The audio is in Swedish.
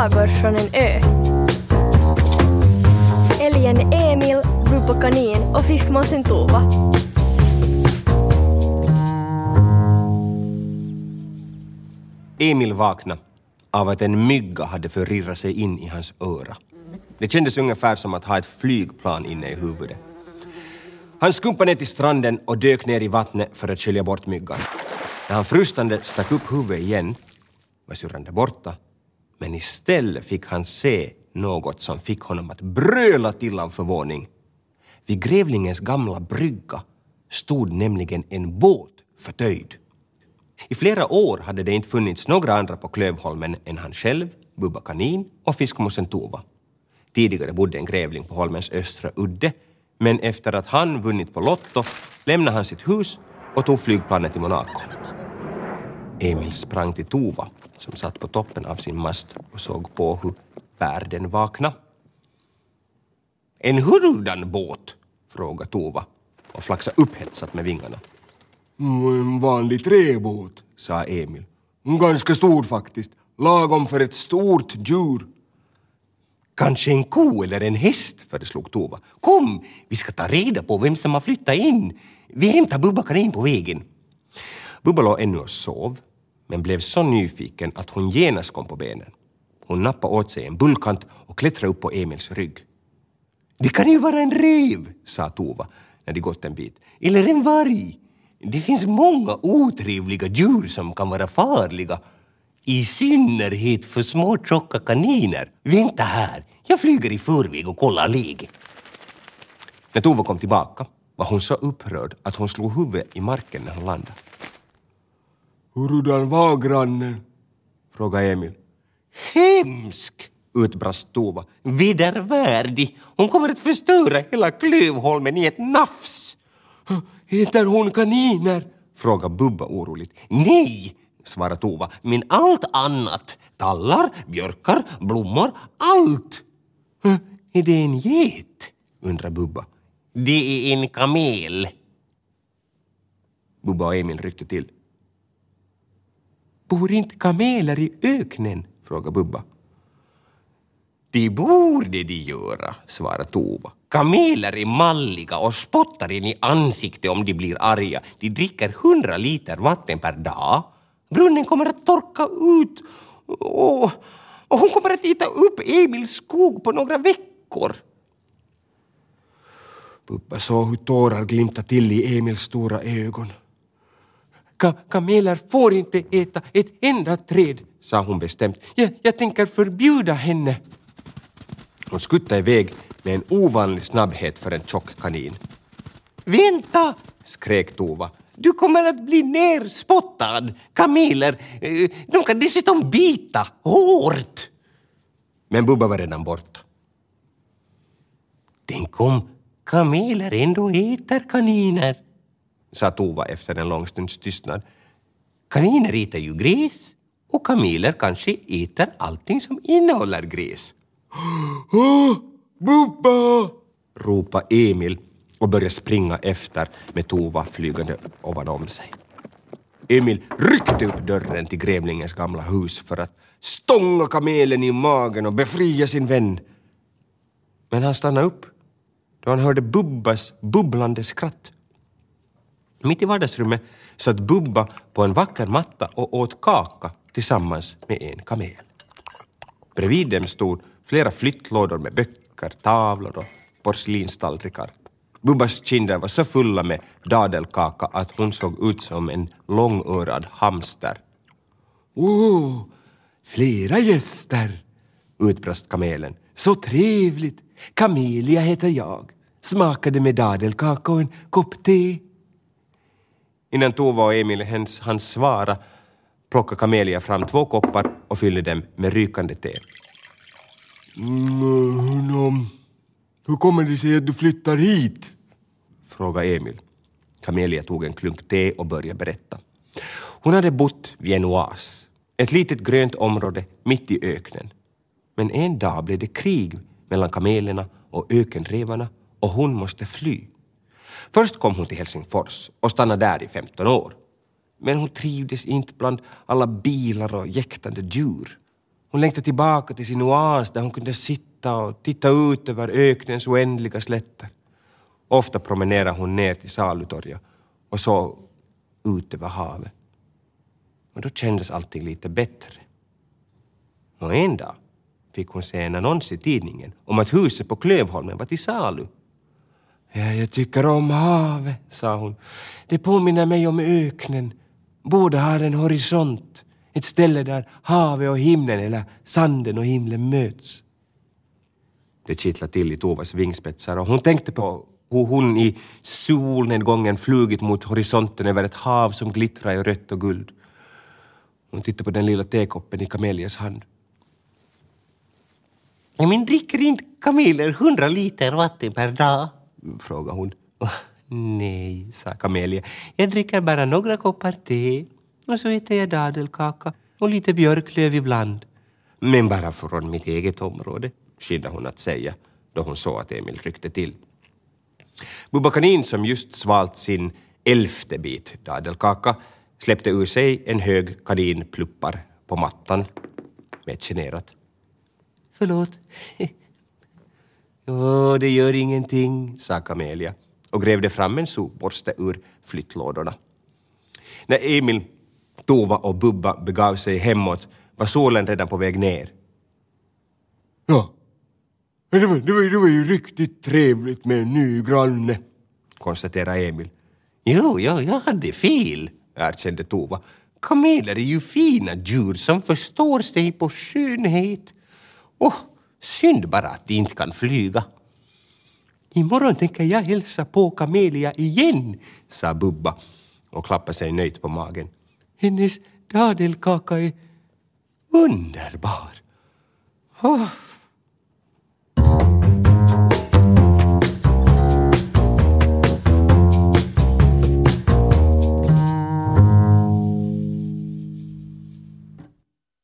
sagor från en ö. Älgen Emil, Rupa Kanin och fiskmåsen Tova. Emil vaknade av att en mygga hade förirrat sig in i hans öra. Det kändes ungefär som att ha ett flygplan inne i huvudet. Han skumpade ner till stranden och dök ner i vattnet för att skölja bort myggan. När han frustande stack upp huvudet igen var syrran där borta, men istället fick han se något som fick honom att bröla till av förvåning. Vid grävlingens gamla brygga stod nämligen en båt förtöjd. I flera år hade det inte funnits några andra på Klövholmen än han själv, Bubba Kanin och fiskmåsen Tova. Tidigare bodde en grävling på holmens östra udde, men efter att han vunnit på Lotto lämnade han sitt hus och tog flygplanet till Monaco. Emil sprang till Tova, som satt på toppen av sin mast och såg på hur världen vaknade. En hurdan båt? frågade Tova och flaxade upphetsat med vingarna. En vanlig träbåt, sa Emil. Ganska stor faktiskt. Lagom för ett stort djur. Kanske en ko eller en häst, föreslog Tova. Kom, vi ska ta reda på vem som har flyttat in. Vi hämtar Bubba kanin på vägen. Bubba låg ännu och sov, men blev så nyfiken att hon genast kom på benen. Hon nappade åt sig en bullkant och klättrade upp på Emils rygg. Det kan ju vara en rev, sa Tova när de gått en bit. Eller en varg. Det finns många otrevliga djur som kan vara farliga. I synnerhet för små tjocka kaniner. Vänta här, jag flyger i förväg och kollar läget. När Tova kom tillbaka var hon så upprörd att hon slog huvudet i marken när hon landade. Hurdan var grannen? frågade Emil. Hemsk! utbrast Tova. Vedervärdig! Hon kommer att förstöra hela Klövholmen i ett nafs! Heter hon kaniner? frågade Bubba oroligt. Nej, svarade Tova, men allt annat. Tallar, björkar, blommor, allt! Är det en get? undrade Bubba. Det är en kamel. Bubba och Emil ryckte till. Bor inte kameler i öknen? frågade Bubba. Det borde de göra, svarade Tova. Kameler är malliga och spottar in i ansiktet om de blir arga. De dricker hundra liter vatten per dag. Brunnen kommer att torka ut och, och hon kommer att äta upp Emils skog på några veckor. Bubba såg hur tårar glimtade till i Emils stora ögon. Ka kameler får inte äta ett enda träd, sa hon bestämt. Jag, jag tänker förbjuda henne. Hon skuttade iväg med en ovanlig snabbhet för en tjock kanin. Vänta! skrek Tova. Du kommer att bli nerspottad. Kameler, eh, de kan dessutom bita hårt. Men Bubba var redan borta. Tänk om kameler ändå äter kaniner, sa Tova efter en lång stunds tystnad. Kaniner äter ju gräs och kameler kanske äter allting som innehåller gräs. Oh, Bubba! ropade Emil och började springa efter med Tova flygande ovanom sig. Emil ryckte upp dörren till grävlingens gamla hus för att stånga kamelen i magen och befria sin vän. Men han stannade upp då han hörde Bubbas bubblande skratt. Mitt i vardagsrummet satt Bubba på en vacker matta och åt kaka tillsammans med en kamel. Bredvid dem stod flera flyttlådor med böcker, tavlor och porslinstallrikar. Bubbas kinder var så fulla med dadelkaka att hon såg ut som en långörad hamster. Oh, flera gäster, utbrast kamelen. Så trevligt! Kamelia heter jag. Smakade med dadelkaka och en kopp te. Innan Tova och Emil ens hann svara plockade Kamelia fram två koppar och fyllde dem med rykande te. Mm, hur kommer det sig att du flyttar hit? frågade Emil. Kamelia tog en klunk te och började berätta. Hon hade bott vid en oas, ett litet grönt område mitt i öknen. Men en dag blev det krig mellan kamelerna och ökenrevarna och hon måste fly. Först kom hon till Helsingfors och stannade där i 15 år. Men hon trivdes inte bland alla bilar och jäktande djur. Hon längtade tillbaka till sin oas där hon kunde sitta och titta ut över öknens oändliga slätter. Ofta promenerade hon ner till Salutorget och såg ut över havet. Och då kändes allting lite bättre. Och en dag fick hon se en annons i tidningen om att huset på Klövholmen var till salu. Ja, jag tycker om havet, sa hon. Det påminner mig om öknen. Båda har en horisont, ett ställe där havet och himlen eller sanden och himlen möts. Det kittlade till i Tovas vingspetsar och hon tänkte på hur hon i solnedgången flugit mot horisonten över ett hav som glittrar i rött och guld. Hon tittade på den lilla tekoppen i Kamelias hand. Men dricker inte kameler hundra liter vatten per dag? Frågade hon. Nej, sa Kamelia. Jag dricker bara några koppar te och så äter jag dadelkaka och lite björklöv ibland. Men bara från mitt eget område, skyndade hon att säga då hon såg att Emil ryckte till. Bubba Kanin som just svalt sin elfte bit dadelkaka släppte ur sig en hög kaninpluppar på mattan med ett generat. Förlåt. Åh, det gör ingenting, sa Kamelia och grävde fram en sopborste ur flyttlådorna. När Emil, Tova och Bubba begav sig hemåt var solen redan på väg ner. Ja, det var, det var, det var ju riktigt trevligt med en ny granne, konstaterade Emil. Jo, jo, jag hade fel, erkände Tova. Kameler är ju fina djur som förstår sig på skönhet. Och synd bara att de inte kan flyga. Imorgon tänker jag hälsa på Kamelia igen, sa Bubba och klappade sig nöjt på magen. Hennes dadelkaka är underbar. Oh.